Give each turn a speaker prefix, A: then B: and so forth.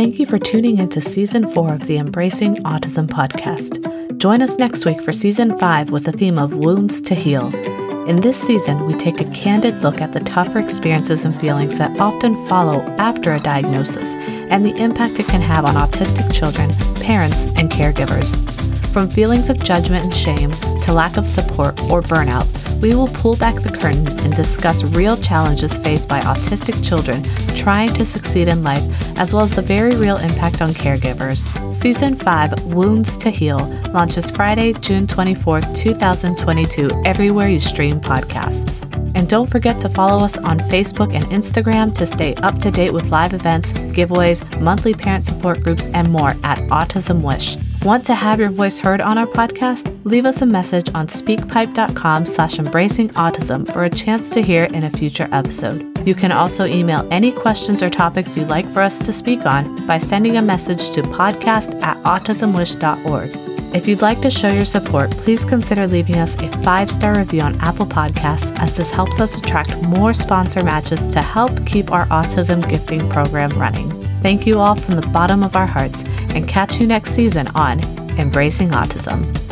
A: thank you for tuning into season four of the Embracing Autism podcast. Join us next week for season five with the theme of Wounds to Heal. In this season, we take a candid look at the tougher experiences and feelings that often follow after a diagnosis and the impact it can have on autistic children, parents, and caregivers. From feelings of judgment and shame to lack of support or burnout, we will pull back the curtain and discuss real challenges faced by autistic children trying to succeed in life, as well as the very real impact on caregivers. Season 5, Wounds to Heal, launches Friday, June 24, 2022, everywhere you stream podcasts. And don't forget to follow us on Facebook and Instagram to stay up to date with live events, giveaways, monthly parent support groups, and more at Autism Wish. Want to have your voice heard on our podcast? Leave us a message on speakpipe.com slash embracing autism for a chance to hear in a future episode. You can also email any questions or topics you'd like for us to speak on by sending a message to podcast at autismwish.org. If you'd like to show your support, please consider leaving us a five star review on Apple Podcasts, as this helps us attract more sponsor matches to help keep our autism gifting program running. Thank you all from the bottom of our hearts, and catch you next season on Embracing Autism.